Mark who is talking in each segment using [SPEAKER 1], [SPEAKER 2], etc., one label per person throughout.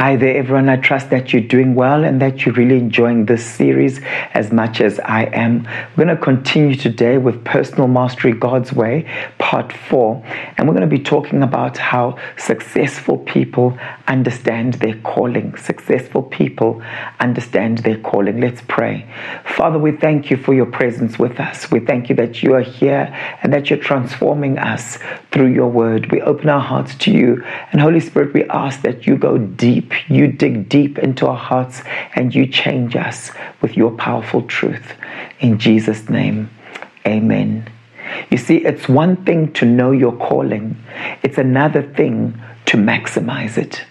[SPEAKER 1] Hi there, everyone. I trust that you're doing well and that you're really enjoying this series as much as I am. We're going to continue today with Personal Mastery God's Way, part four. And we're going to be talking about how successful people understand their calling. Successful people understand their calling. Let's pray. Father, we thank you for your presence with us. We thank you that you are here and that you're transforming us through your word. We open our hearts to you. And Holy Spirit, we ask that you go deep you dig deep into our hearts and you change us with your powerful truth. In Jesus' name, amen. You see, it's one thing to know your calling, it's another thing to maximize it.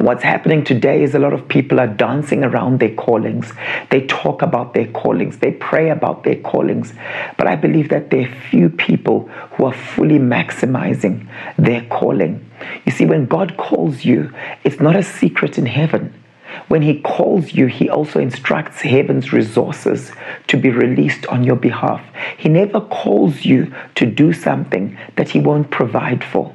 [SPEAKER 1] What's happening today is a lot of people are dancing around their callings. They talk about their callings. They pray about their callings. But I believe that there are few people who are fully maximizing their calling. You see, when God calls you, it's not a secret in heaven. When He calls you, He also instructs heaven's resources to be released on your behalf. He never calls you to do something that He won't provide for.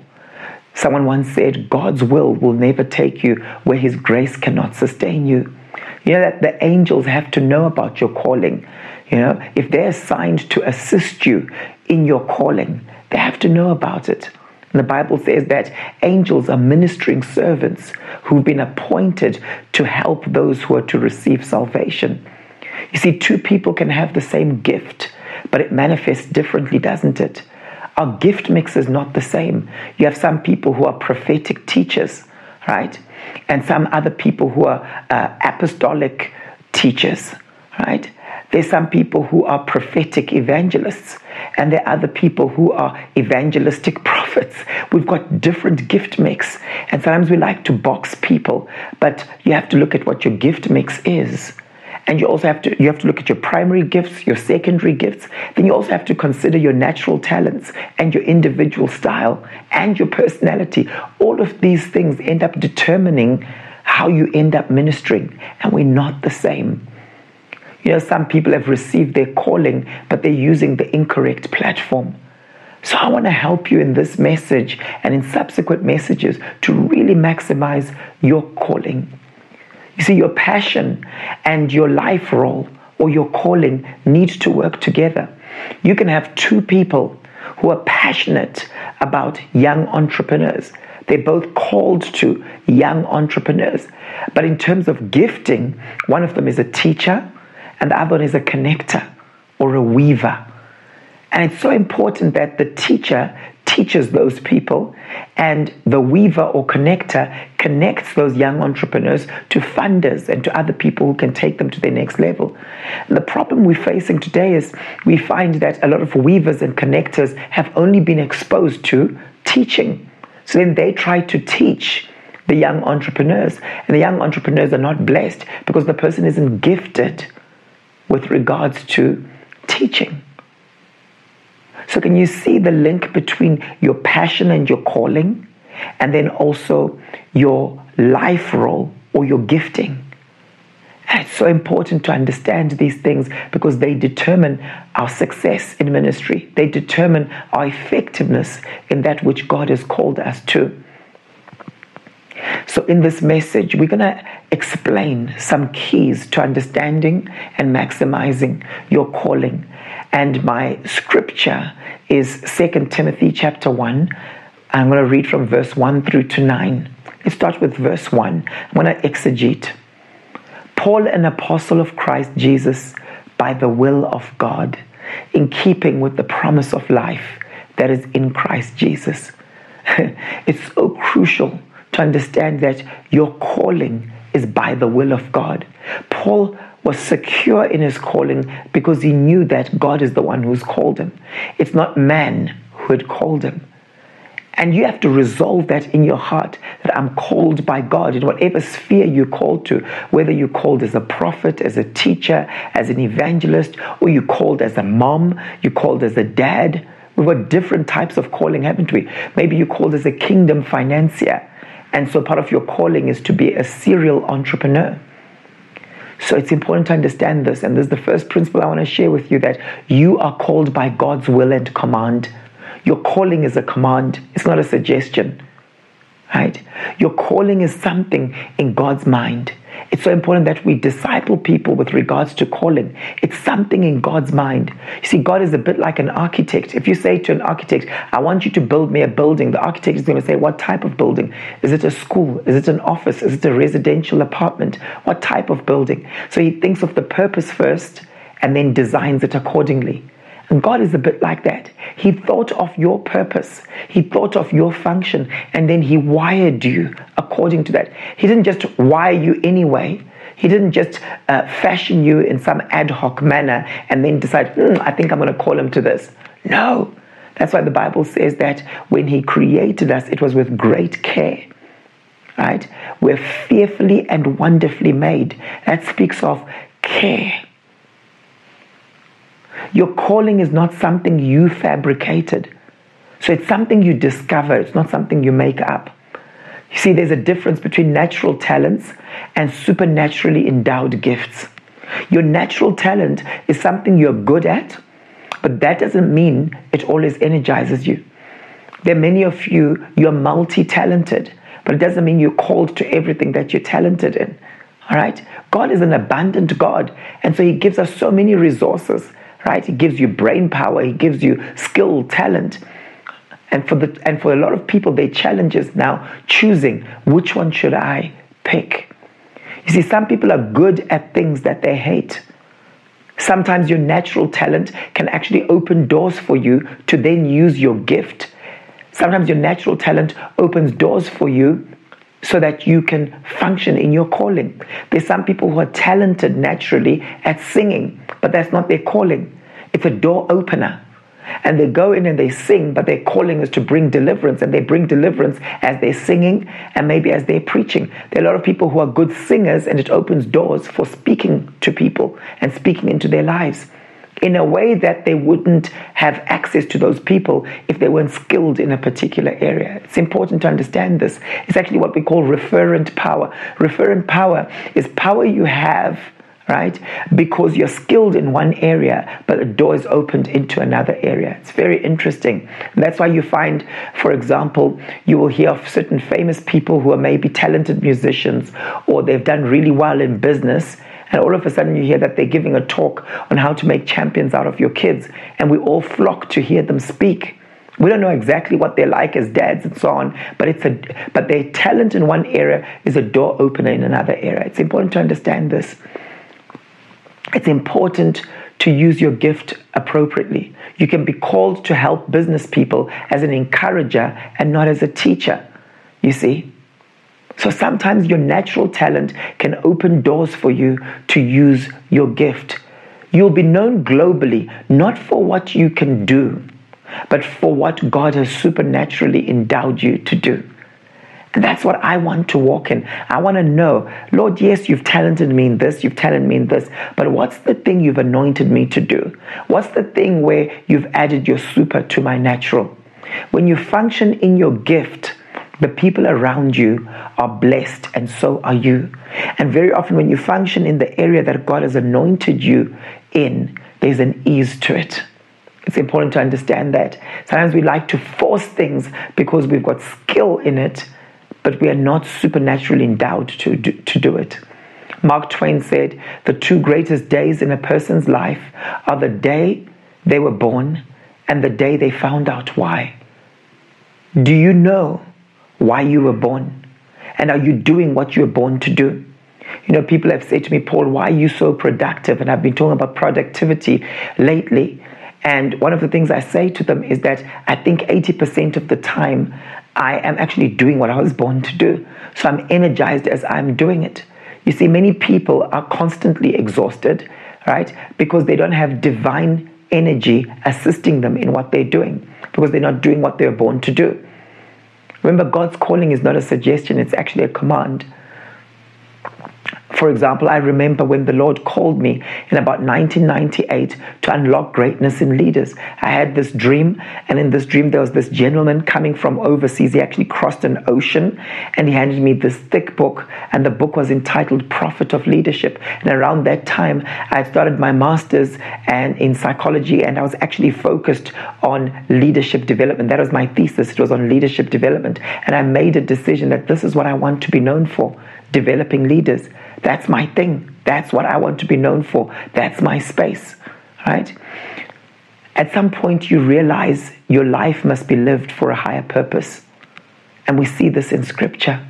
[SPEAKER 1] Someone once said, God's will will never take you where His grace cannot sustain you. You know that the angels have to know about your calling. You know, if they're assigned to assist you in your calling, they have to know about it. And the Bible says that angels are ministering servants who've been appointed to help those who are to receive salvation. You see, two people can have the same gift, but it manifests differently, doesn't it? Our gift mix is not the same. You have some people who are prophetic teachers, right? And some other people who are uh, apostolic teachers, right? There's some people who are prophetic evangelists, and there are other people who are evangelistic prophets. We've got different gift mix, and sometimes we like to box people, but you have to look at what your gift mix is and you also have to you have to look at your primary gifts your secondary gifts. Then you also have to consider your natural talents and your individual style and your personality. All of these things end up determining how you end up ministering. And we're not the same. You know some people have received their calling but they're using the incorrect platform. So I want to help you in this message and in subsequent messages to really maximize your calling you see, your passion and your life role or your calling need to work together. You can have two people who are passionate about young entrepreneurs. They're both called to young entrepreneurs. But in terms of gifting, one of them is a teacher and the other one is a connector or a weaver. And it's so important that the teacher teaches those people, and the weaver or connector connects those young entrepreneurs to funders and to other people who can take them to their next level. The problem we're facing today is we find that a lot of weavers and connectors have only been exposed to teaching. So then they try to teach the young entrepreneurs, and the young entrepreneurs are not blessed because the person isn't gifted with regards to teaching. So, can you see the link between your passion and your calling, and then also your life role or your gifting? And it's so important to understand these things because they determine our success in ministry. They determine our effectiveness in that which God has called us to. So, in this message, we're going to explain some keys to understanding and maximizing your calling and my scripture is 2 Timothy chapter 1. I'm going to read from verse 1 through to 9. Let's start with verse 1. I'm going to exegete. Paul, an apostle of Christ Jesus, by the will of God, in keeping with the promise of life that is in Christ Jesus. it's so crucial to understand that your calling is by the will of God. Paul was secure in his calling because he knew that God is the one who's called him. It's not man who had called him. And you have to resolve that in your heart that I'm called by God in whatever sphere you're called to, whether you're called as a prophet, as a teacher, as an evangelist, or you're called as a mom, you're called as a dad. We've got different types of calling, haven't we? Maybe you're called as a kingdom financier. And so part of your calling is to be a serial entrepreneur. So it's important to understand this. And this is the first principle I want to share with you that you are called by God's will and command. Your calling is a command, it's not a suggestion. right? Your calling is something in God's mind. It's so important that we disciple people with regards to calling. It's something in God's mind. You see, God is a bit like an architect. If you say to an architect, I want you to build me a building, the architect is going to say, What type of building? Is it a school? Is it an office? Is it a residential apartment? What type of building? So he thinks of the purpose first and then designs it accordingly. God is a bit like that. He thought of your purpose, He thought of your function, and then He wired you according to that. He didn't just wire you anyway. He didn't just uh, fashion you in some ad hoc manner and then decide, hmm, I think I'm going to call him to this. No. That's why the Bible says that when He created us, it was with great care. Right? We're fearfully and wonderfully made. That speaks of care. Your calling is not something you fabricated. So it's something you discover, it's not something you make up. You see, there's a difference between natural talents and supernaturally endowed gifts. Your natural talent is something you're good at, but that doesn't mean it always energizes you. There are many of you, you're multi talented, but it doesn't mean you're called to everything that you're talented in. All right? God is an abundant God, and so He gives us so many resources right? He gives you brain power, he gives you skill, talent. And for the and for a lot of people, their challenge is now choosing which one should I pick. You see, some people are good at things that they hate. Sometimes your natural talent can actually open doors for you to then use your gift. Sometimes your natural talent opens doors for you so that you can function in your calling. There's some people who are talented naturally at singing, but that's not their calling. It's a door opener. And they go in and they sing, but their calling is to bring deliverance, and they bring deliverance as they're singing and maybe as they're preaching. There are a lot of people who are good singers, and it opens doors for speaking to people and speaking into their lives in a way that they wouldn't have access to those people if they weren't skilled in a particular area. It's important to understand this. It's actually what we call referent power. Referent power is power you have right? Because you're skilled in one area, but a door is opened into another area. It's very interesting. And that's why you find, for example, you will hear of certain famous people who are maybe talented musicians or they've done really well in business. And all of a sudden, you hear that they're giving a talk on how to make champions out of your kids. And we all flock to hear them speak. We don't know exactly what they're like as dads and so on, but it's a but their talent in one area is a door opener in another area. It's important to understand this. It's important to use your gift appropriately. You can be called to help business people as an encourager and not as a teacher. You see? So sometimes your natural talent can open doors for you to use your gift. You'll be known globally not for what you can do, but for what God has supernaturally endowed you to do. And that's what I want to walk in. I want to know, Lord, yes, you've talented me in this, you've talented me in this, but what's the thing you've anointed me to do? What's the thing where you've added your super to my natural? When you function in your gift, the people around you are blessed, and so are you. And very often, when you function in the area that God has anointed you in, there's an ease to it. It's important to understand that. Sometimes we like to force things because we've got skill in it, but we are not supernaturally endowed to do, to do it. Mark Twain said, The two greatest days in a person's life are the day they were born and the day they found out why. Do you know why you were born? And are you doing what you were born to do? You know, people have said to me, Paul, why are you so productive? And I've been talking about productivity lately. And one of the things I say to them is that I think 80% of the time I am actually doing what I was born to do. So I'm energized as I'm doing it. You see, many people are constantly exhausted, right? Because they don't have divine energy assisting them in what they're doing, because they're not doing what they're born to do. Remember, God's calling is not a suggestion, it's actually a command. For example, I remember when the Lord called me in about 1998 to unlock greatness in leaders. I had this dream, and in this dream, there was this gentleman coming from overseas. He actually crossed an ocean and he handed me this thick book, and the book was entitled Prophet of Leadership. And around that time, I started my master's and in psychology, and I was actually focused on leadership development. That was my thesis, it was on leadership development. And I made a decision that this is what I want to be known for developing leaders. That's my thing. That's what I want to be known for. That's my space, right? At some point, you realize your life must be lived for a higher purpose. And we see this in Scripture.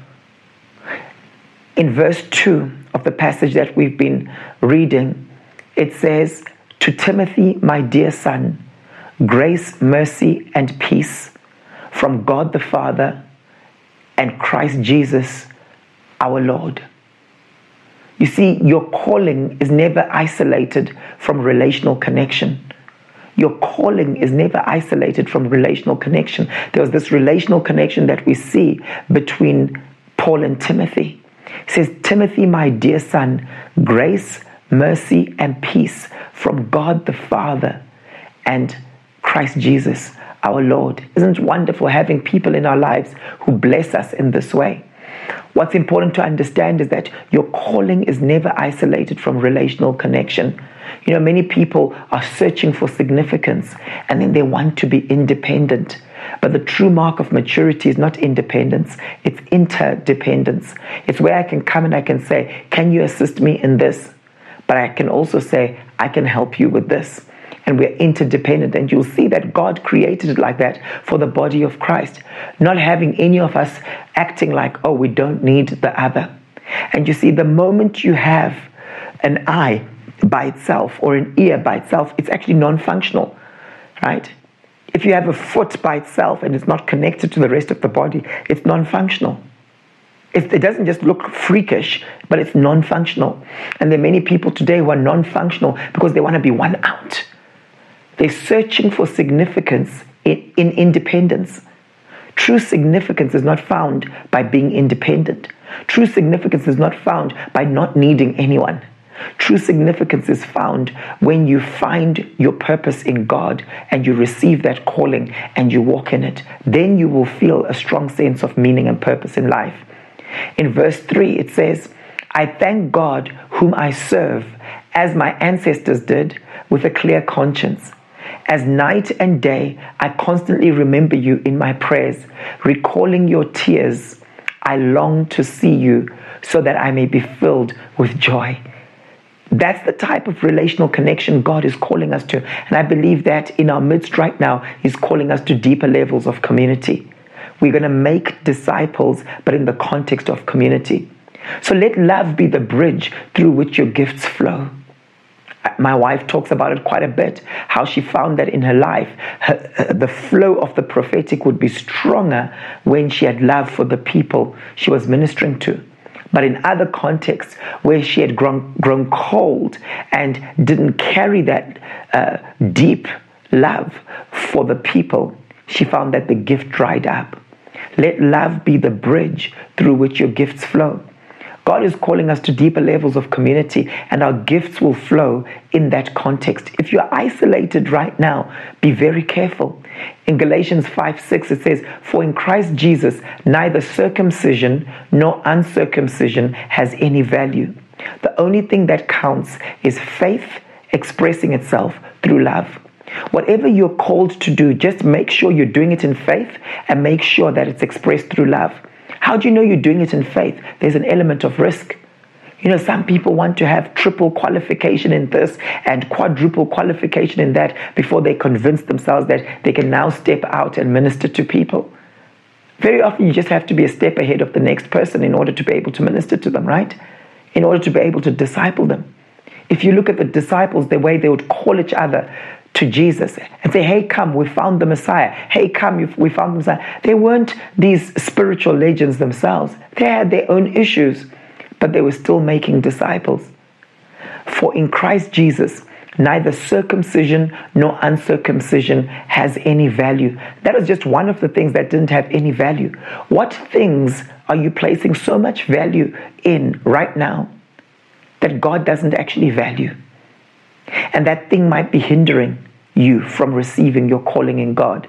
[SPEAKER 1] In verse 2 of the passage that we've been reading, it says, To Timothy, my dear son, grace, mercy, and peace from God the Father and Christ Jesus our Lord. You see, your calling is never isolated from relational connection. Your calling is never isolated from relational connection. There was this relational connection that we see between Paul and Timothy. He says, Timothy, my dear son, grace, mercy, and peace from God the Father and Christ Jesus, our Lord. Isn't it wonderful having people in our lives who bless us in this way? What's important to understand is that your calling is never isolated from relational connection. You know, many people are searching for significance and then they want to be independent. But the true mark of maturity is not independence, it's interdependence. It's where I can come and I can say, Can you assist me in this? But I can also say, I can help you with this and we're interdependent. And you'll see that God created it like that for the body of Christ, not having any of us acting like, oh, we don't need the other. And you see, the moment you have an eye by itself or an ear by itself, it's actually non functional, right? If you have a foot by itself and it's not connected to the rest of the body, it's non functional. It, doesn't just look freakish, but it's non functional. And there are many people today who are non functional because they want to be one out. They're searching for significance in, in independence. True significance is not found by being independent. True significance is not found by not needing anyone. True significance is found when you find your purpose in God and you receive that calling and you walk in it. Then you will feel a strong sense of meaning and purpose in life. In verse 3, it says, I thank God whom I serve as my ancestors did with a clear conscience. As night and day, I constantly remember you in my prayers, recalling your tears. I long to see you so that I may be filled with joy. That's the type of relational connection God is calling us to. And I believe that in our midst right now, He's calling us to deeper levels of community. We're going to make disciples, but in the context of community. So let love be the bridge through which your gifts flow my wife talks about it quite a bit how she found that in her life her, the flow of the prophetic would be stronger when she had love for the people she was ministering to. But in other contexts where she had grown, grown cold and didn't carry that uh, deep love for the people she found that the gift dried up. Let love be the bridge through which your gifts flow God is calling us to deeper levels of community, and our gifts will flow in that context. If you're isolated right now, be very careful. In Galatians 5 6, it says, For in Christ Jesus, neither circumcision nor uncircumcision has any value. The only thing that counts is faith expressing itself through love. Whatever you're called to do, just make sure you're doing it in faith and make sure that it's expressed through love. How do you know you're doing it in faith? There's an element of risk. You know, some people want to have triple qualification in this and quadruple qualification in that before they convince themselves that they can now step out and minister to people. Very often, you just have to be a step ahead of the next person in order to be able to minister to them, right? In order to be able to disciple them. If you look at the disciples, the way they would call each other to Jesus and say, Hey, come, we found the Messiah. Hey, come, we found the Messiah. They weren't these spiritual legends themselves, they had their own issues, but they were still making disciples. For in Christ Jesus, neither circumcision nor uncircumcision has any value. That is just one of the things that didn't have any value. What things are you placing so much value in right now? that God doesn't actually value. And that thing might be hindering you from receiving your calling in God.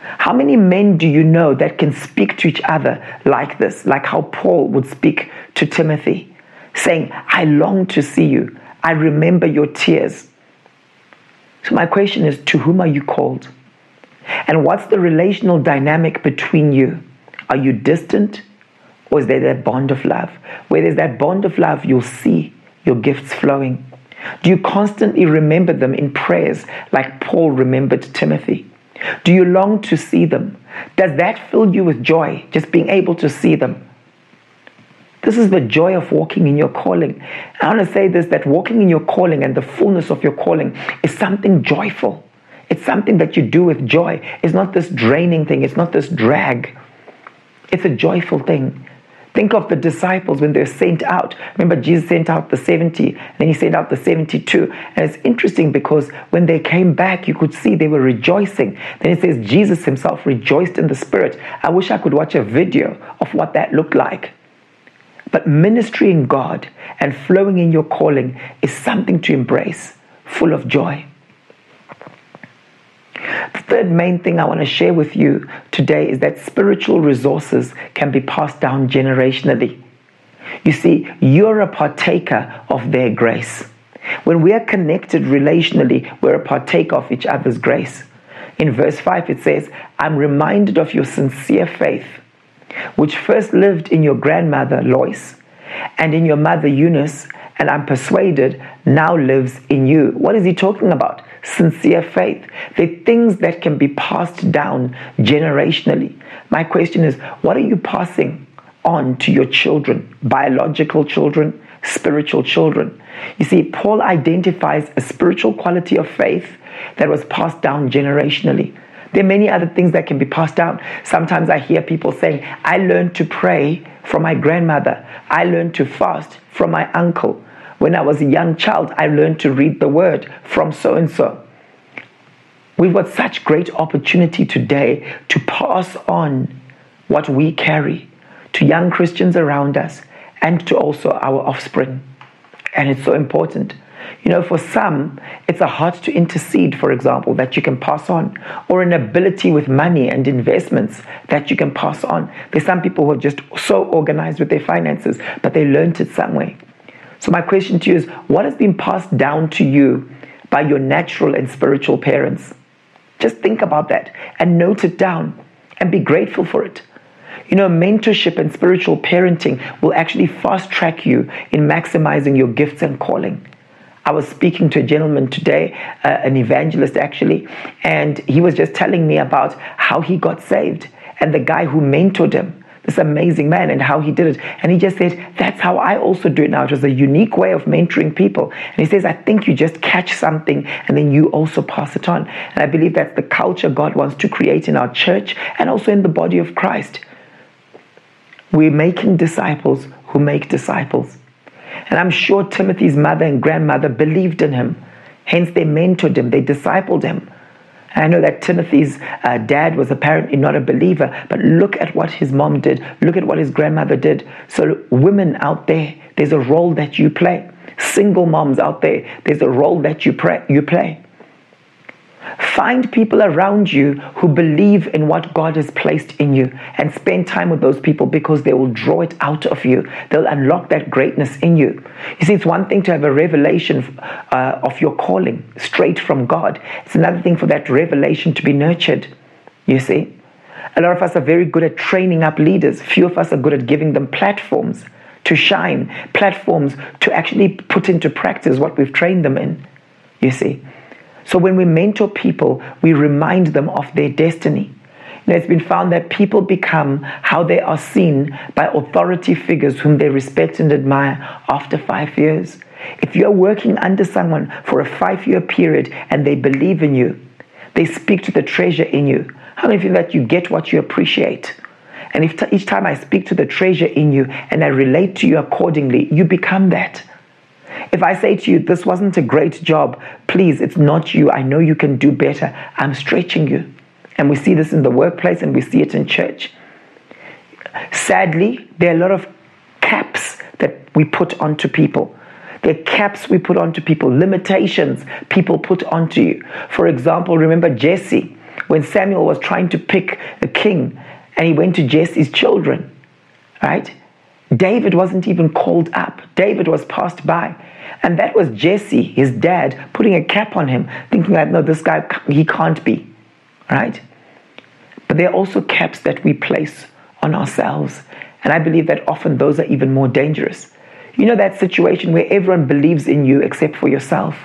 [SPEAKER 1] How many men do you know that can speak to each other like this, like how Paul would speak to Timothy, saying, I long to see you. I remember your tears. So, my question is to whom are you called? And what's the relational dynamic between you? Are you distant or is there that bond of love? Where there's that bond of love, you'll see your gifts flowing. Do you constantly remember them in prayers like Paul remembered Timothy? Do you long to see them? Does that fill you with joy, just being able to see them? This is the joy of walking in your calling. I want to say this that walking in your calling and the fullness of your calling is something joyful. It's something that you do with joy. It's not this draining thing, it's not this drag. It's a joyful thing. Think of the disciples when they're sent out. Remember, Jesus sent out the 70, then he sent out the 72. And it's interesting because when they came back, you could see they were rejoicing. Then it says Jesus himself rejoiced in the Spirit. I wish I could watch a video of what that looked like. But ministry in God and flowing in your calling is something to embrace, full of joy. The third main thing I want to share with you today is that spiritual resources can be passed down generationally. You see, you're a partaker of their grace. When we are connected relationally, we're a partaker of each other's grace. In verse 5, it says, I'm reminded of your sincere faith, which first lived in your grandmother Lois and in your mother Eunice, and I'm persuaded now lives in you. What is he talking about? Sincere faith. They're things that can be passed down generationally. My question is what are you passing on to your children, biological children, spiritual children? You see, Paul identifies a spiritual quality of faith that was passed down generationally. There are many other things that can be passed down. Sometimes I hear people saying, I learned to pray from my grandmother. I learned to fast from my uncle. When I was a young child, I learned to read the word from so and so. We've got such great opportunity today to pass on what we carry to young Christians around us and to also our offspring. And it's so important. You know, for some, it's a heart to intercede, for example, that you can pass on, or an ability with money and investments that you can pass on. There's some people who are just so organized with their finances, but they learned it some way. So, my question to you is what has been passed down to you by your natural and spiritual parents? Just think about that and note it down and be grateful for it. You know, mentorship and spiritual parenting will actually fast track you in maximizing your gifts and calling. I was speaking to a gentleman today, uh, an evangelist actually, and he was just telling me about how he got saved and the guy who mentored him this amazing man and how he did it. And he just said, That's how I also do it now. It was a unique way of mentoring people. And he says, I think you just catch something and then you also pass it on. And I believe that's the culture God wants to create in our church and also in the body of Christ. We're making disciples who make disciples. And I'm sure Timothy's mother and grandmother believed in him. Hence, they mentored him, they discipled him. I know that Timothy's uh, dad was apparently not a believer, but look at what his mom did. Look at what his grandmother did. So, women out there, there's a role that you play. Single moms out there, there's a role that you, pray, you play. Find people around you who believe in what God has placed in you and spend time with those people because they will draw it out of you. They'll unlock that greatness in you. You see, it's one thing to have a revelation uh, of your calling straight from God, it's another thing for that revelation to be nurtured. You see? A lot of us are very good at training up leaders, few of us are good at giving them platforms to shine, platforms to actually put into practice what we've trained them in. You see? So when we mentor people, we remind them of their destiny. Know, it's been found that people become how they are seen by authority figures whom they respect and admire after five years. If you're working under someone for a five year period and they believe in you, they speak to the treasure in you. How many of you that you get what you appreciate? And if t- each time I speak to the treasure in you and I relate to you accordingly, you become that. If I say to you, this wasn't a great job, please, it's not you. I know you can do better. I'm stretching you. And we see this in the workplace and we see it in church. Sadly, there are a lot of caps that we put onto people. There are caps we put onto people, limitations people put onto you. For example, remember Jesse, when Samuel was trying to pick a king and he went to Jesse's children, right? David wasn't even called up, David was passed by. And that was Jesse, his dad, putting a cap on him, thinking that, no, this guy, he can't be, right? But there are also caps that we place on ourselves. And I believe that often those are even more dangerous. You know that situation where everyone believes in you except for yourself.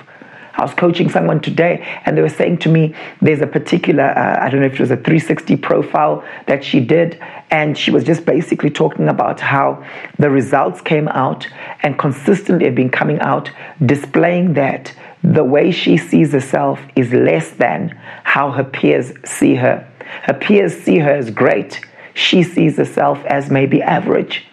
[SPEAKER 1] I was coaching someone today and they were saying to me, there's a particular, uh, I don't know if it was a 360 profile that she did. And she was just basically talking about how the results came out and consistently have been coming out, displaying that the way she sees herself is less than how her peers see her. Her peers see her as great. She sees herself as maybe average.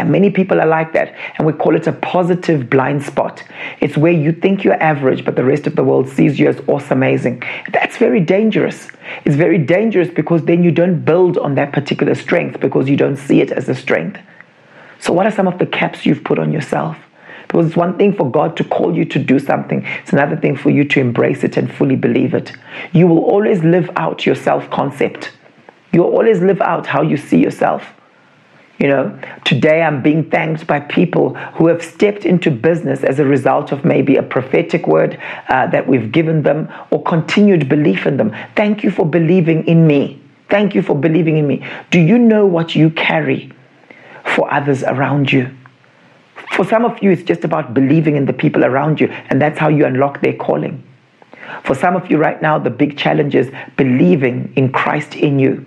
[SPEAKER 1] And many people are like that. And we call it a positive blind spot. It's where you think you're average, but the rest of the world sees you as awesome, amazing. That's very dangerous. It's very dangerous because then you don't build on that particular strength because you don't see it as a strength. So, what are some of the caps you've put on yourself? Because it's one thing for God to call you to do something, it's another thing for you to embrace it and fully believe it. You will always live out your self concept. You'll always live out how you see yourself. You know, today I'm being thanked by people who have stepped into business as a result of maybe a prophetic word uh, that we've given them or continued belief in them. Thank you for believing in me. Thank you for believing in me. Do you know what you carry for others around you? For some of you, it's just about believing in the people around you, and that's how you unlock their calling. For some of you right now, the big challenge is believing in Christ in you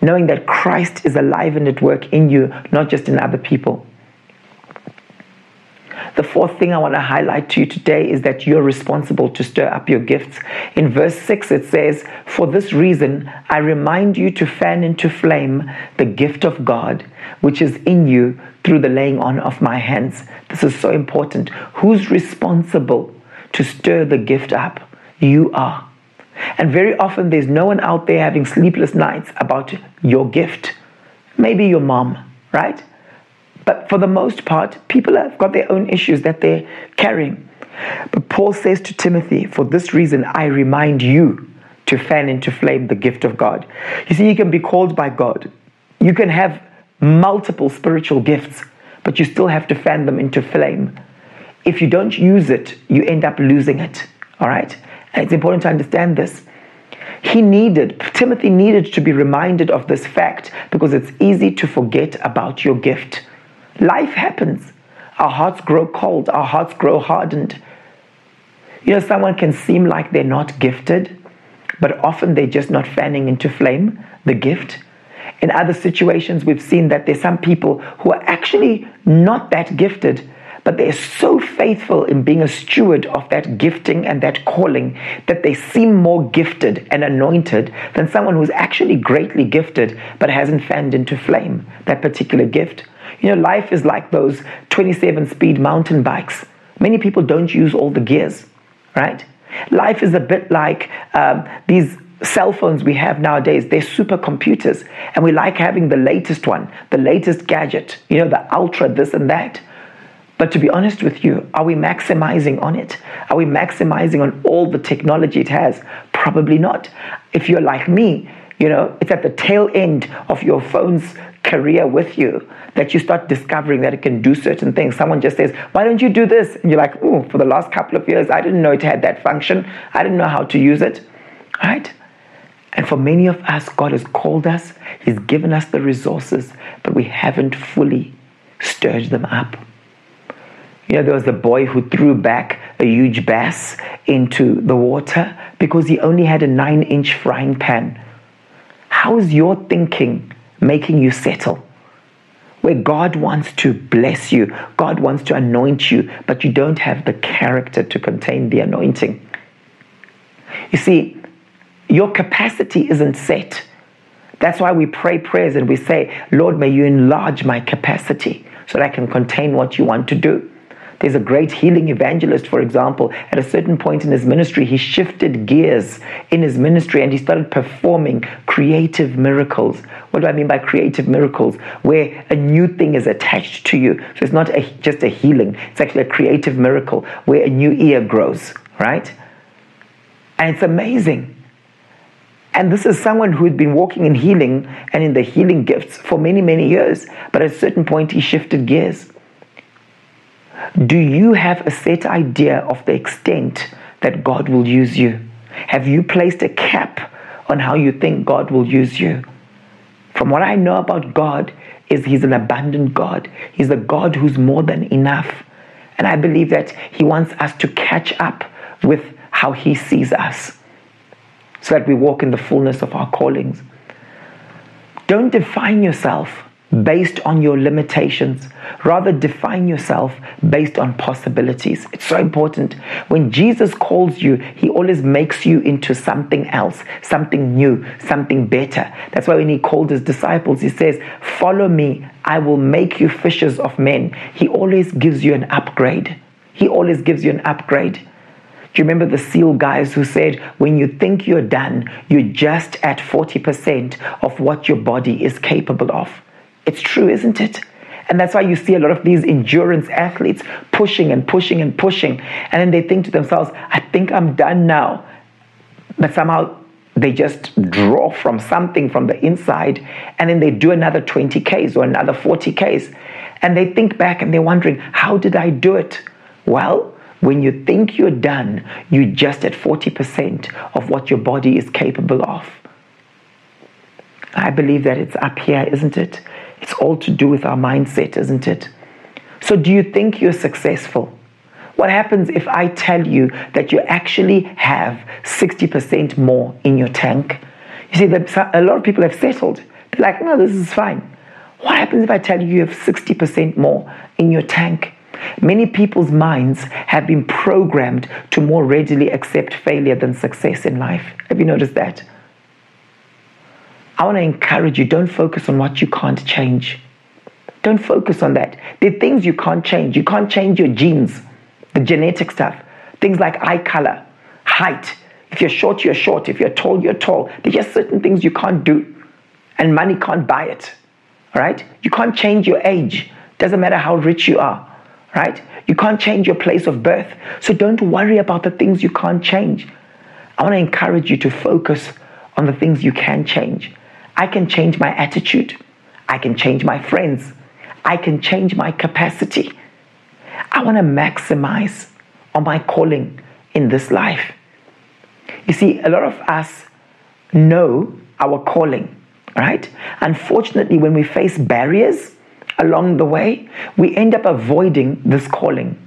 [SPEAKER 1] knowing that Christ is alive and at work in you, not just in other people. The fourth thing I want to highlight to you today is that you're responsible to stir up your gifts. In verse 6, it says, For this reason, I remind you to fan into flame the gift of God, which is in you through the laying on of my hands. This is so important. Who's responsible to stir the gift up? You are. And very often there's no one out there having sleepless nights about your gift. Maybe your mom, right? But for the most part, people have got their own issues that they're carrying. But Paul says to Timothy, For this reason, I remind you to fan into flame the gift of God. You see, you can be called by God, you can have multiple spiritual gifts, but you still have to fan them into flame. If you don't use it, you end up losing it. All right? It's important to understand this. He needed, Timothy needed to be reminded of this fact because it's easy to forget about your gift. Life happens. Our hearts grow cold, our hearts grow hardened. You know, someone can seem like they're not gifted, but often they're just not fanning into flame the gift. In other situations, we've seen that there's some people who are actually not that gifted, but they're so faithful in being a steward of that gifting and that calling that they seem more gifted and anointed than someone who's actually greatly gifted but hasn't fanned into flame that particular gift. You know, life is like those 27 speed mountain bikes. Many people don't use all the gears, right? Life is a bit like um, these cell phones we have nowadays, they're supercomputers, and we like having the latest one, the latest gadget, you know, the ultra this and that. But to be honest with you, are we maximizing on it? Are we maximizing on all the technology it has? Probably not. If you're like me, you know, it's at the tail end of your phone's career with you that you start discovering that it can do certain things. Someone just says, Why don't you do this? And you're like, Oh, for the last couple of years, I didn't know it had that function. I didn't know how to use it. Right? And for many of us, God has called us, He's given us the resources, but we haven't fully stirred them up. You know, there was the boy who threw back a huge bass into the water because he only had a nine inch frying pan. How is your thinking making you settle? Where God wants to bless you, God wants to anoint you, but you don't have the character to contain the anointing. You see, your capacity isn't set. That's why we pray prayers and we say, Lord, may you enlarge my capacity so that I can contain what you want to do. There's a great healing evangelist, for example. At a certain point in his ministry, he shifted gears in his ministry and he started performing creative miracles. What do I mean by creative miracles? Where a new thing is attached to you. So it's not a, just a healing, it's actually a creative miracle where a new ear grows, right? And it's amazing. And this is someone who had been walking in healing and in the healing gifts for many, many years. But at a certain point, he shifted gears. Do you have a set idea of the extent that God will use you? Have you placed a cap on how you think God will use you? From what I know about God is he's an abundant God. He's a God who's more than enough. And I believe that he wants us to catch up with how he sees us so that we walk in the fullness of our callings. Don't define yourself based on your limitations. Rather, define yourself based on possibilities. It's so important. When Jesus calls you, he always makes you into something else, something new, something better. That's why when he called his disciples, he says, Follow me, I will make you fishers of men. He always gives you an upgrade. He always gives you an upgrade. Do you remember the SEAL guys who said, when you think you're done, you're just at 40% of what your body is capable of? It's true, isn't it? And that's why you see a lot of these endurance athletes pushing and pushing and pushing. And then they think to themselves, I think I'm done now. But somehow they just draw from something from the inside and then they do another 20 Ks or another 40 Ks. And they think back and they're wondering, how did I do it? Well, when you think you're done, you're just at 40% of what your body is capable of. I believe that it's up here, isn't it? It's all to do with our mindset, isn't it? So, do you think you're successful? What happens if I tell you that you actually have 60% more in your tank? You see, that a lot of people have settled. They're like, no, this is fine. What happens if I tell you you have 60% more in your tank? Many people's minds have been programmed to more readily accept failure than success in life. Have you noticed that? I want to encourage you don't focus on what you can't change. Don't focus on that. There are things you can't change. You can't change your genes, the genetic stuff, things like eye color, height. If you're short, you're short. If you're tall, you're tall. There are just certain things you can't do, and money can't buy it. All right? You can't change your age. Doesn't matter how rich you are. Right? You can't change your place of birth. So don't worry about the things you can't change. I want to encourage you to focus on the things you can change. I can change my attitude. I can change my friends. I can change my capacity. I want to maximize on my calling in this life. You see, a lot of us know our calling, right? Unfortunately, when we face barriers along the way, we end up avoiding this calling.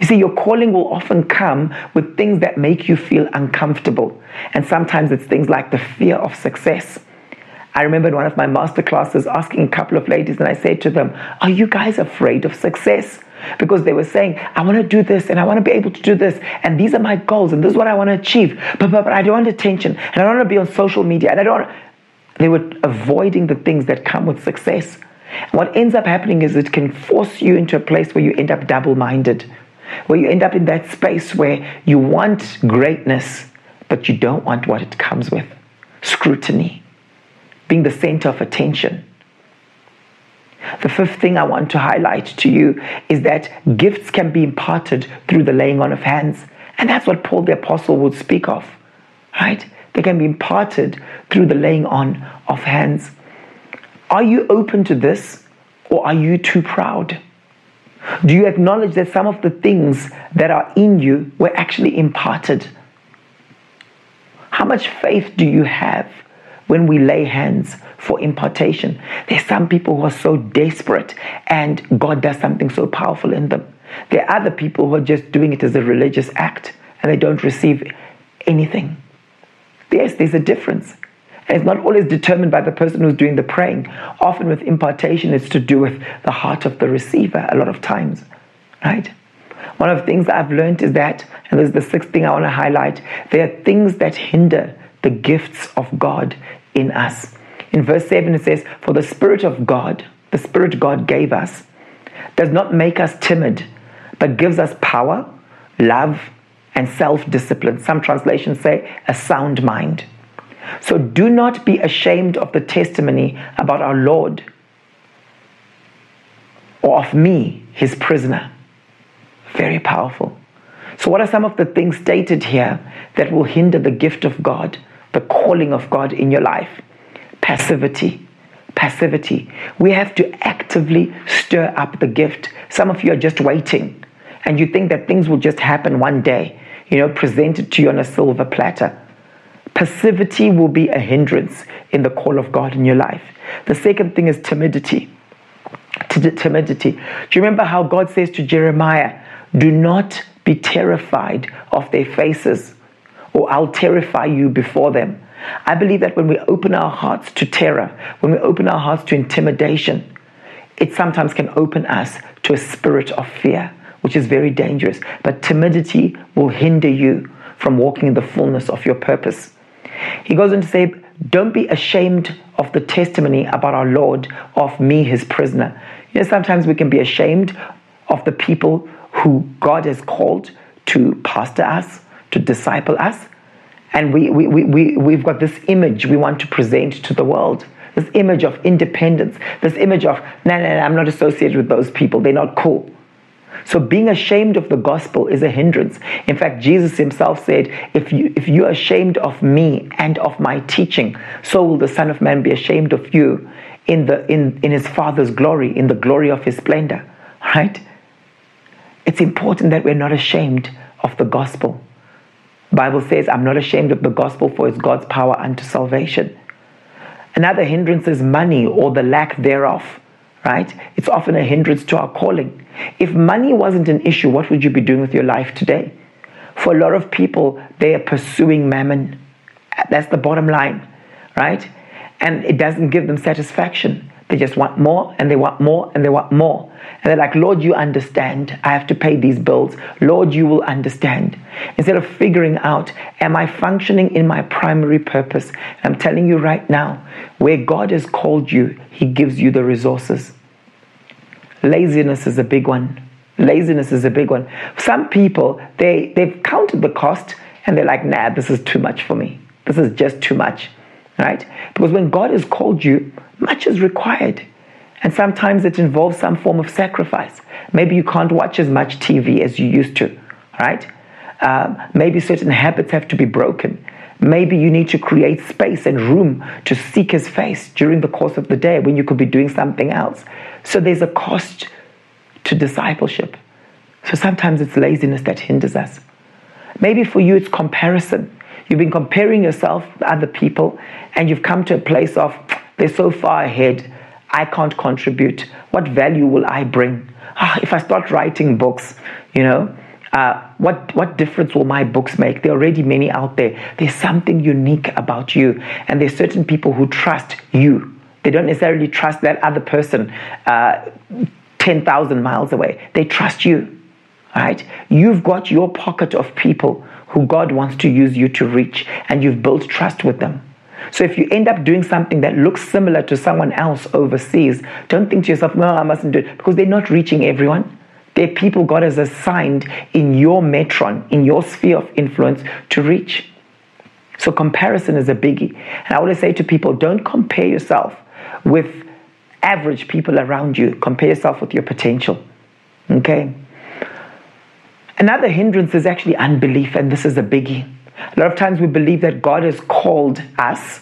[SPEAKER 1] You see, your calling will often come with things that make you feel uncomfortable. And sometimes it's things like the fear of success I remember in one of my master classes asking a couple of ladies, and I said to them, Are you guys afraid of success? Because they were saying, I want to do this and I want to be able to do this, and these are my goals, and this is what I want to achieve. But, but, but I don't want attention, and I don't want to be on social media, and I don't. They were avoiding the things that come with success. What ends up happening is it can force you into a place where you end up double minded, where you end up in that space where you want greatness, but you don't want what it comes with scrutiny being the center of attention. The fifth thing I want to highlight to you is that gifts can be imparted through the laying on of hands. And that's what Paul the Apostle would speak of, right? They can be imparted through the laying on of hands. Are you open to this or are you too proud? Do you acknowledge that some of the things that are in you were actually imparted? How much faith do you have when we lay hands for impartation. There's some people who are so desperate and God does something so powerful in them. There are other people who are just doing it as a religious act and they don't receive anything. Yes, there's a difference. And it's not always determined by the person who's doing the praying. Often with impartation, it's to do with the heart of the receiver a lot of times, right? One of the things that I've learned is that, and this is the sixth thing I want to highlight, there are things that hinder the gifts of God in us. In verse 7, it says, For the Spirit of God, the Spirit God gave us, does not make us timid, but gives us power, love, and self discipline. Some translations say a sound mind. So do not be ashamed of the testimony about our Lord or of me, his prisoner. Very powerful. So, what are some of the things stated here that will hinder the gift of God, the calling of God in your life? Passivity. Passivity. We have to actively stir up the gift. Some of you are just waiting and you think that things will just happen one day, you know, presented to you on a silver platter. Passivity will be a hindrance in the call of God in your life. The second thing is timidity. Timidity. Do you remember how God says to Jeremiah, Do not be terrified of their faces, or I'll terrify you before them. I believe that when we open our hearts to terror, when we open our hearts to intimidation, it sometimes can open us to a spirit of fear, which is very dangerous. But timidity will hinder you from walking in the fullness of your purpose. He goes on to say, Don't be ashamed of the testimony about our Lord, of me, his prisoner. You know, sometimes we can be ashamed of the people who God has called to pastor us, to disciple us. And we, we, we, we, we've got this image we want to present to the world this image of independence, this image of, no, no, no, I'm not associated with those people, they're not cool. So being ashamed of the gospel is a hindrance. In fact, Jesus himself said, if you if you're ashamed of me and of my teaching, so will the Son of Man be ashamed of you in the in, in his father's glory, in the glory of his splendor. Right? It's important that we're not ashamed of the gospel. Bible says, I'm not ashamed of the gospel, for it's God's power unto salvation. Another hindrance is money or the lack thereof right? It's often a hindrance to our calling. If money wasn't an issue, what would you be doing with your life today? For a lot of people, they are pursuing mammon. That's the bottom line, right? And it doesn't give them satisfaction. They just want more and they want more and they want more. And they're like, Lord, you understand. I have to pay these bills. Lord, you will understand. Instead of figuring out, am I functioning in my primary purpose? I'm telling you right now, where God has called you, He gives you the resources. Laziness is a big one. Laziness is a big one. Some people, they, they've counted the cost and they're like, nah, this is too much for me. This is just too much, right? Because when God has called you, much is required. And sometimes it involves some form of sacrifice. Maybe you can't watch as much TV as you used to, right? Um, maybe certain habits have to be broken. Maybe you need to create space and room to seek His face during the course of the day when you could be doing something else. So there's a cost to discipleship. So sometimes it's laziness that hinders us. Maybe for you it's comparison. You've been comparing yourself to other people and you've come to a place of they're so far ahead. I can't contribute. What value will I bring? Ah, if I start writing books, you know, uh, what what difference will my books make? There are already many out there. There's something unique about you, and there's certain people who trust you. They don't necessarily trust that other person uh, ten thousand miles away. They trust you. Right? You've got your pocket of people who God wants to use you to reach, and you've built trust with them. So if you end up doing something that looks similar to someone else overseas, don't think to yourself, no, I mustn't do it, because they're not reaching everyone. They're people God has assigned in your metron, in your sphere of influence to reach. So comparison is a biggie. And I always say to people, don't compare yourself with average people around you. Compare yourself with your potential. Okay? Another hindrance is actually unbelief, and this is a biggie. A lot of times we believe that God has called us,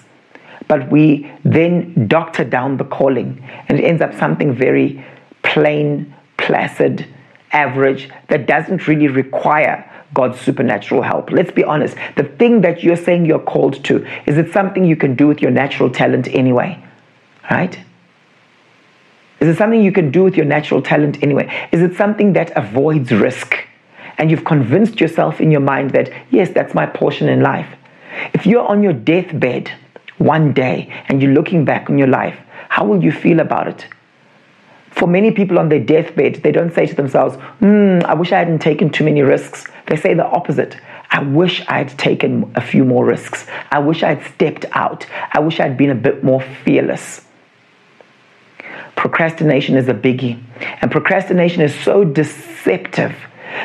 [SPEAKER 1] but we then doctor down the calling, and it ends up something very plain, placid, average that doesn't really require God's supernatural help. Let's be honest. The thing that you're saying you're called to, is it something you can do with your natural talent anyway? Right? Is it something you can do with your natural talent anyway? Is it something that avoids risk? And you've convinced yourself in your mind that, yes, that's my portion in life. If you're on your deathbed one day and you're looking back on your life, how will you feel about it? For many people on their deathbed, they don't say to themselves, hmm, I wish I hadn't taken too many risks. They say the opposite. I wish I'd taken a few more risks. I wish I'd stepped out. I wish I'd been a bit more fearless. Procrastination is a biggie. And procrastination is so deceptive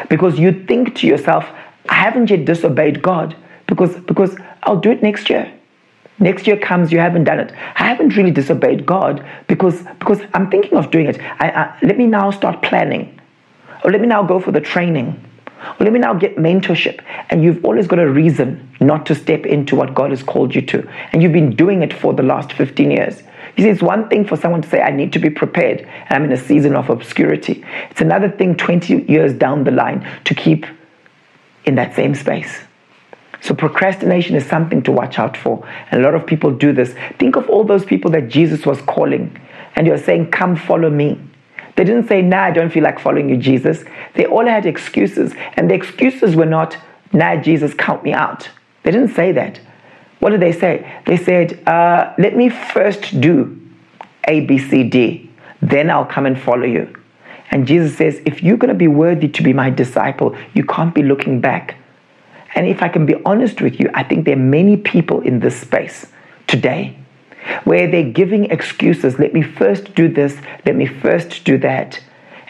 [SPEAKER 1] Because you think to yourself, I haven't yet disobeyed God because, because I'll do it next year. Next year comes, you haven't done it. I haven't really disobeyed God because, because I'm thinking of doing it. I, I, let me now start planning. Or let me now go for the training. Or let me now get mentorship. And you've always got a reason not to step into what God has called you to. And you've been doing it for the last 15 years. You see, it's one thing for someone to say, I need to be prepared. I'm in a season of obscurity. It's another thing 20 years down the line to keep in that same space. So procrastination is something to watch out for. And a lot of people do this. Think of all those people that Jesus was calling and you're saying, Come follow me. They didn't say, Nah, I don't feel like following you, Jesus. They all had excuses. And the excuses were not, Nah, Jesus, count me out. They didn't say that. What did they say? They said, uh, Let me first do A, B, C, D. Then I'll come and follow you. And Jesus says, If you're going to be worthy to be my disciple, you can't be looking back. And if I can be honest with you, I think there are many people in this space today where they're giving excuses. Let me first do this, let me first do that.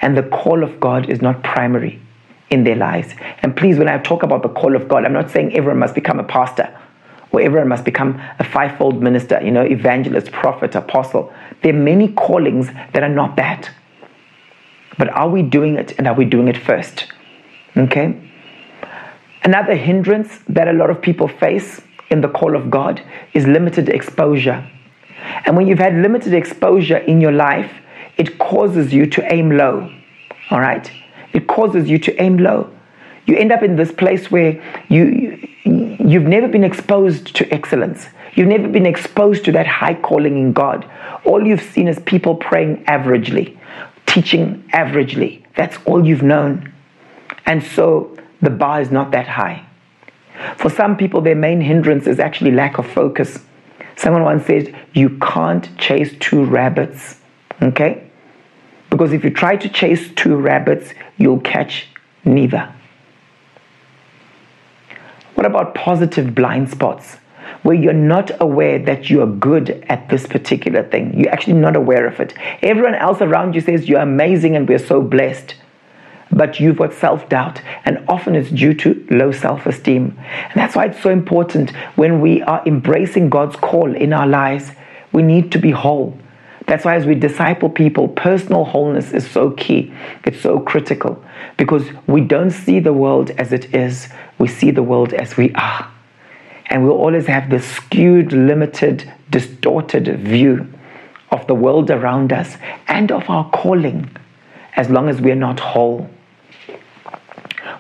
[SPEAKER 1] And the call of God is not primary in their lives. And please, when I talk about the call of God, I'm not saying everyone must become a pastor or everyone must become a fivefold minister, you know, evangelist, prophet, apostle. There are many callings that are not that. But are we doing it and are we doing it first? Okay? Another hindrance that a lot of people face in the call of God is limited exposure. And when you've had limited exposure in your life, it causes you to aim low. All right? It causes you to aim low. You end up in this place where you you've never been exposed to excellence. You've never been exposed to that high calling in God. All you've seen is people praying averagely, teaching averagely. That's all you've known. And so the bar is not that high. For some people, their main hindrance is actually lack of focus. Someone once said, You can't chase two rabbits. Okay? Because if you try to chase two rabbits, you'll catch neither. What about positive blind spots? Where you're not aware that you're good at this particular thing. You're actually not aware of it. Everyone else around you says you're amazing and we're so blessed but you've got self doubt, and often it's due to low self esteem. And that's why it's so important when we are embracing God's call in our lives, we need to be whole. That's why, as we disciple people, personal wholeness is so key. It's so critical because we don't see the world as it is, we see the world as we are. And we'll always have this skewed, limited, distorted view of the world around us and of our calling as long as we're not whole.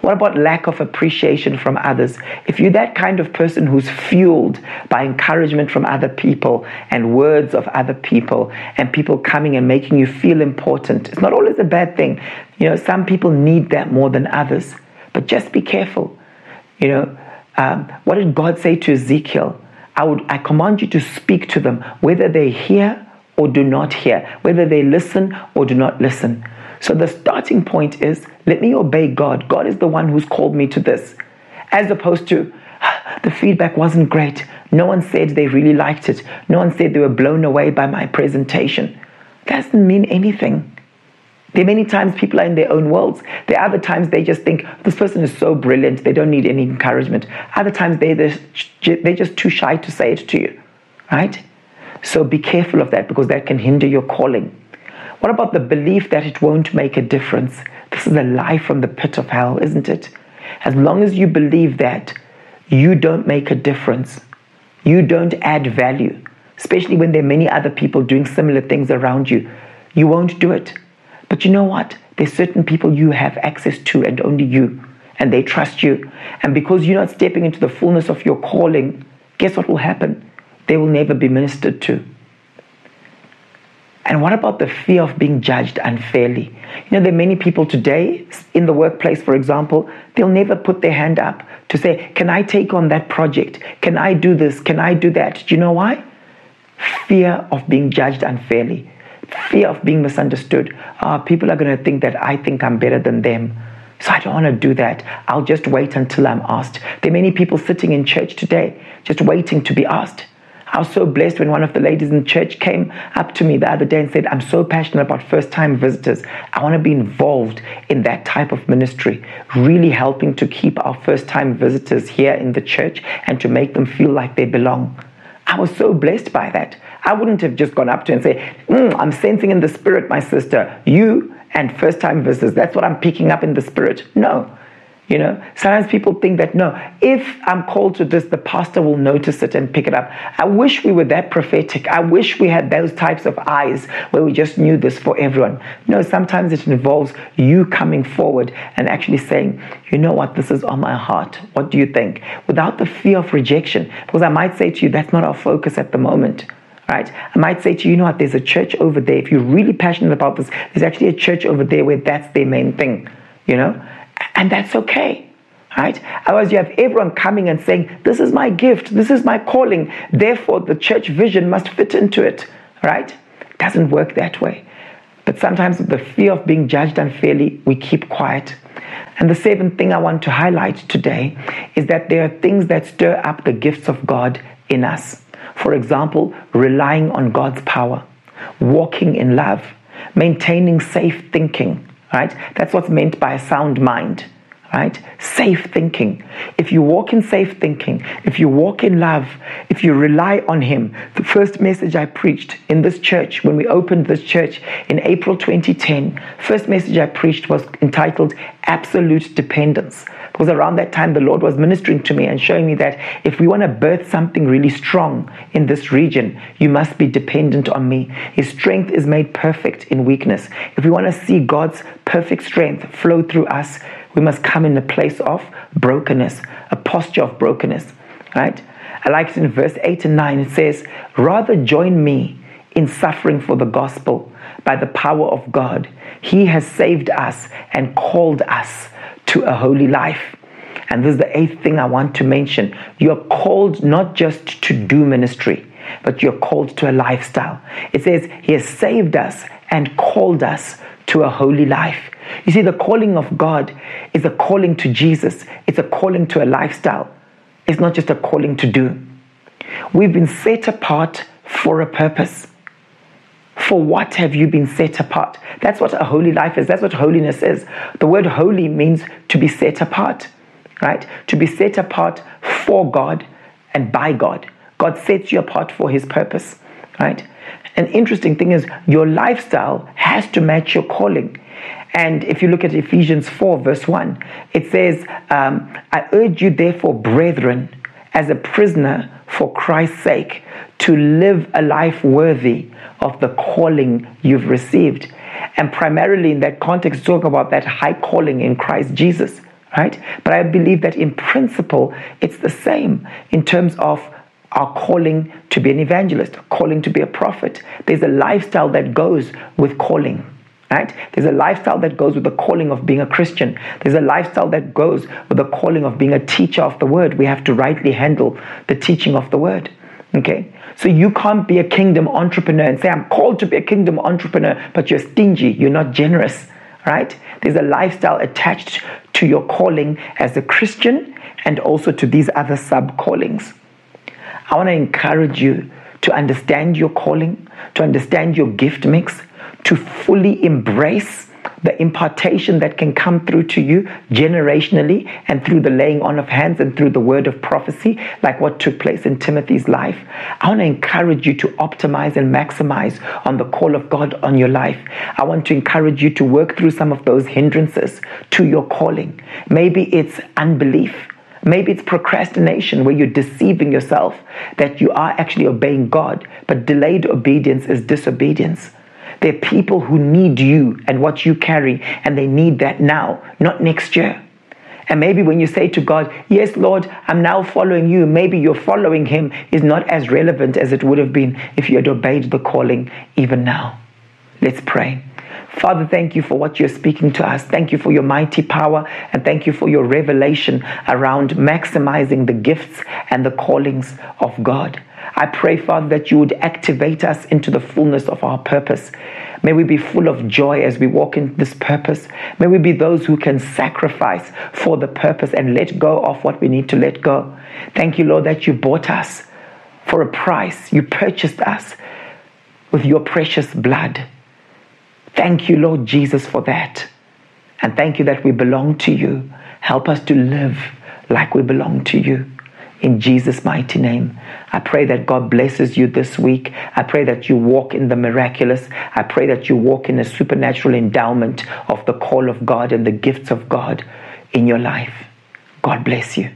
[SPEAKER 1] What about lack of appreciation from others? If you're that kind of person who's fueled by encouragement from other people and words of other people and people coming and making you feel important, it's not always a bad thing. You know, some people need that more than others. But just be careful. You know, um, what did God say to Ezekiel? I would I command you to speak to them, whether they hear or do not hear, whether they listen or do not listen. So the starting point is let me obey God. God is the one who's called me to this. As opposed to the feedback wasn't great. No one said they really liked it. No one said they were blown away by my presentation. That doesn't mean anything. There are many times people are in their own worlds. There are other times they just think this person is so brilliant, they don't need any encouragement. Other times they, they're, they're just too shy to say it to you, right? So be careful of that because that can hinder your calling. What about the belief that it won't make a difference? This is a lie from the pit of hell, isn't it? As long as you believe that you don't make a difference, you don't add value, especially when there are many other people doing similar things around you, you won't do it. But you know what? There's certain people you have access to and only you, and they trust you. And because you're not stepping into the fullness of your calling, guess what will happen? They will never be ministered to. And what about the fear of being judged unfairly? You know, there are many people today in the workplace, for example, they'll never put their hand up to say, Can I take on that project? Can I do this? Can I do that? Do you know why? Fear of being judged unfairly, fear of being misunderstood. Uh, people are going to think that I think I'm better than them. So I don't want to do that. I'll just wait until I'm asked. There are many people sitting in church today just waiting to be asked. I was so blessed when one of the ladies in church came up to me the other day and said, I'm so passionate about first time visitors. I want to be involved in that type of ministry, really helping to keep our first time visitors here in the church and to make them feel like they belong. I was so blessed by that. I wouldn't have just gone up to and say, mm, I'm sensing in the spirit, my sister, you and first time visitors. That's what I'm picking up in the spirit. No. You know, sometimes people think that no, if I'm called to this, the pastor will notice it and pick it up. I wish we were that prophetic. I wish we had those types of eyes where we just knew this for everyone. No, sometimes it involves you coming forward and actually saying, you know what, this is on my heart. What do you think? Without the fear of rejection. Because I might say to you, that's not our focus at the moment right? I might say to you, you know what, there's a church over there. If you're really passionate about this, there's actually a church over there where that's their main thing, you know? And that's okay. Right? Otherwise, you have everyone coming and saying, This is my gift, this is my calling, therefore the church vision must fit into it. Right? It doesn't work that way. But sometimes, with the fear of being judged unfairly, we keep quiet. And the seventh thing I want to highlight today is that there are things that stir up the gifts of God in us. For example, relying on God's power, walking in love, maintaining safe thinking, right? That's what's meant by a sound mind, right? Safe thinking. If you walk in safe thinking, if you walk in love, if you rely on Him, the first message I preached in this church when we opened this church in April 2010, first message I preached was entitled Absolute Dependence. Because around that time, the Lord was ministering to me and showing me that if we want to birth something really strong in this region, you must be dependent on me. His strength is made perfect in weakness. If we want to see God's perfect strength flow through us, we must come in a place of brokenness, a posture of brokenness, right? I like it in verse 8 and 9. It says, Rather join me in suffering for the gospel by the power of God. He has saved us and called us to a holy life. And this is the eighth thing I want to mention. You're called not just to do ministry, but you're called to a lifestyle. It says, He has saved us and called us to a holy life. You see, the calling of God is a calling to Jesus, it's a calling to a lifestyle. It's not just a calling to do. We've been set apart for a purpose. For what have you been set apart? That's what a holy life is. That's what holiness is. The word holy means to be set apart, right? To be set apart for God and by God. God sets you apart for his purpose, right? An interesting thing is your lifestyle has to match your calling. And if you look at Ephesians 4, verse 1, it says, um, I urge you, therefore, brethren, as a prisoner for Christ's sake, to live a life worthy of the calling you've received. And primarily in that context, talk about that high calling in Christ Jesus, right? But I believe that in principle, it's the same in terms of our calling to be an evangelist, calling to be a prophet. There's a lifestyle that goes with calling. Right? There's a lifestyle that goes with the calling of being a Christian. There's a lifestyle that goes with the calling of being a teacher of the word. We have to rightly handle the teaching of the word. Okay? So you can't be a kingdom entrepreneur and say, I'm called to be a kingdom entrepreneur, but you're stingy, you're not generous, right? There's a lifestyle attached to your calling as a Christian and also to these other sub callings. I want to encourage you to understand your calling, to understand your gift mix, to fully embrace the impartation that can come through to you generationally and through the laying on of hands and through the word of prophecy, like what took place in Timothy's life. I want to encourage you to optimize and maximize on the call of God on your life. I want to encourage you to work through some of those hindrances to your calling. Maybe it's unbelief. Maybe it's procrastination where you're deceiving yourself that you are actually obeying God, but delayed obedience is disobedience. There are people who need you and what you carry, and they need that now, not next year. And maybe when you say to God, Yes, Lord, I'm now following you, maybe your following Him is not as relevant as it would have been if you had obeyed the calling even now. Let's pray. Father, thank you for what you're speaking to us. Thank you for your mighty power and thank you for your revelation around maximizing the gifts and the callings of God. I pray, Father, that you would activate us into the fullness of our purpose. May we be full of joy as we walk in this purpose. May we be those who can sacrifice for the purpose and let go of what we need to let go. Thank you, Lord, that you bought us for a price. You purchased us with your precious blood. Thank you, Lord Jesus, for that. And thank you that we belong to you. Help us to live like we belong to you. In Jesus' mighty name, I pray that God blesses you this week. I pray that you walk in the miraculous. I pray that you walk in a supernatural endowment of the call of God and the gifts of God in your life. God bless you.